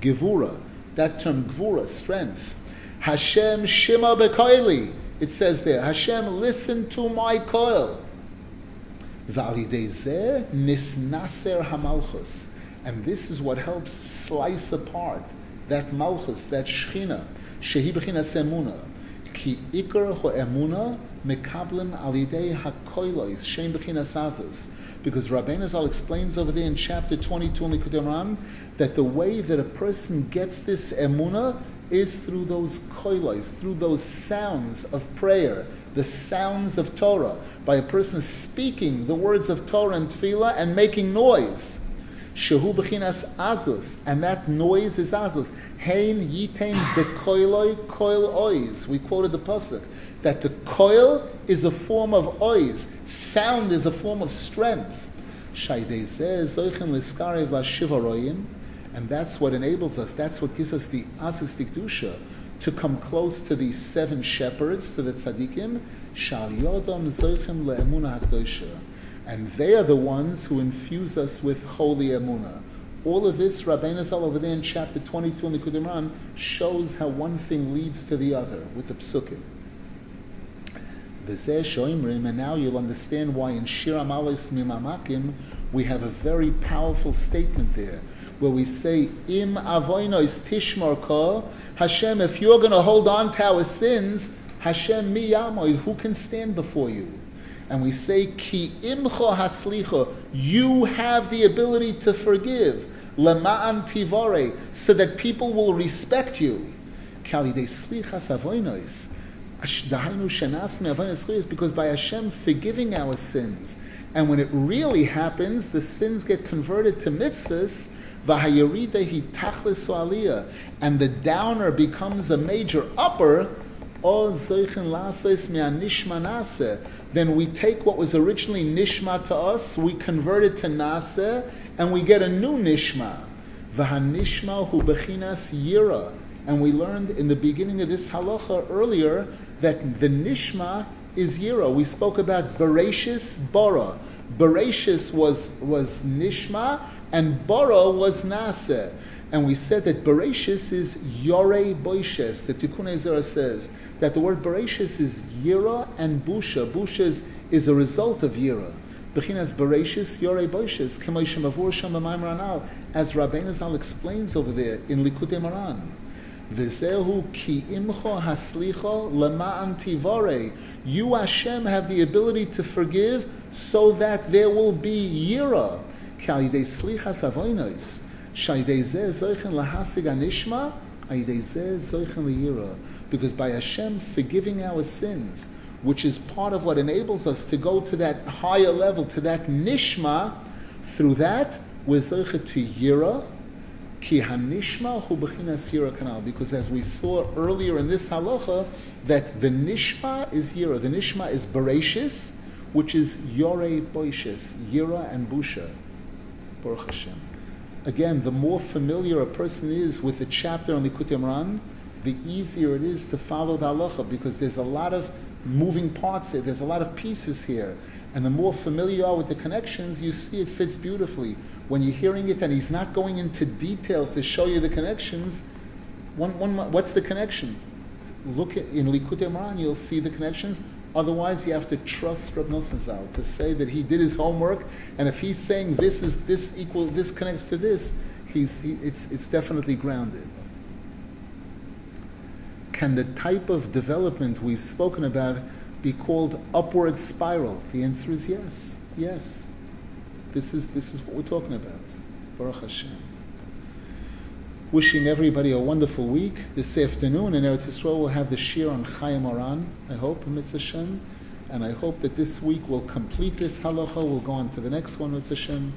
Gevura. That term, gevura, strength. Hashem shima bekoili. It says there, Hashem, listen to my coil. And this is what helps slice apart that malchus, that shchina, shehi b'chinas emuna. Ki ikar ho emuna mekablim alidei hakoilois, shem b'chinas azas. Because Rabbeinu Zal explains over there in chapter 22 in Likutei that the way that a person gets this emuna is through those koilos, through those sounds of prayer, the sounds of Torah, by a person speaking the words of Torah and Tefillah and making noise. Shehu b'chinas azus, and that noise is azus. Hein yitain bekoiloi koil ois. We quoted the pasuk that the koil is a form of ois. Sound is a form of strength. Shaydei zeh zoichen liskarev la shivaroyim. And that's what enables us, that's what gives us the Asis Dikdusha to come close to these seven shepherds, to the tzaddikim, Shal Yodam Zoichem Le'emuna HaKdosha. And they are the ones who infuse us with holy emuna. All of this, Rabbeinu Zal over there in chapter 22 in the Kudim shows how one thing leads to the other with the psukim. And now you'll understand why in Shir Amalis Mimamakim we have a very powerful statement there where we say, Im avoinos tishmar ko, Hashem, if you're going to hold on to our sins, Hashem miyamoy, who can stand before you? and we say, Ki imcha haslicha, you have the ability to forgive, lema'an tivare, so that people will respect you. Because by Hashem forgiving our sins, and when it really happens, the sins get converted to mitzvahs, and the downer becomes a major upper, then we take what was originally nishma to us, we convert it to nase, and we get a new nishma. Vahanishma hu bechinas yira. And we learned in the beginning of this halacha earlier that the nishma is yira. We spoke about bereshis bara. Bereshis was, was nishma, and bara was nase. And we said that Bereshis is Yore Boishes. The Tikkunei Zohar says that the word Bereshis is Yira and Busha. Busha is, is a result of Yira. Bechinas Bereshis Yore Boishes. Kemoishim Avur. As Rabbeinu Zal explains over there in Likutei Moharan. V'zehu ki imcho haslicho lema'an tivore. You Hashem have the ability to forgive so that there will be yira. Kal yidei slichas avoinos. Because by Hashem forgiving our sins, which is part of what enables us to go to that higher level, to that nishma, through that we're zeichet to yira, ki hanishma hu b'chinas yira kanal. Because as we saw earlier in this halacha, that the nishma is yira, the nishma is bereshis, which is yore boishes, yira and busha. Baruch Hashem again, the more familiar a person is with the chapter on Likutei Moharan, the easier it is to follow the halacha because there's a lot of moving parts there. There's a lot of pieces here. And the more familiar you are with the connections, you see it fits beautifully. When you're hearing it and he's not going into detail to show you the connections, one, one, what's the connection? Look at, in Likutei Moharan, you'll see the connections. Otherwise, you have to trust Rab Nosson to say that he did his homework, and if he's saying this is this equal, this connects to this, he's he, it's it's definitely grounded. Can the type of development we've spoken about be called upward spiral? The answer is yes, yes. This is this is what we're talking about. Baruch Hashem. Wishing everybody a wonderful week. This afternoon in Eretz Yisrael we'll have the shir on Chayei Moharan, I hope, Mitzvah Hashem. And I hope that this week we'll complete this halacha. We'll go on to the next one, Mitzvah Hashem.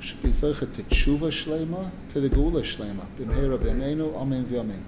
Should be to tshuva shlema, to the Gula shlema. B'mheira b'neinu, amen v'amen.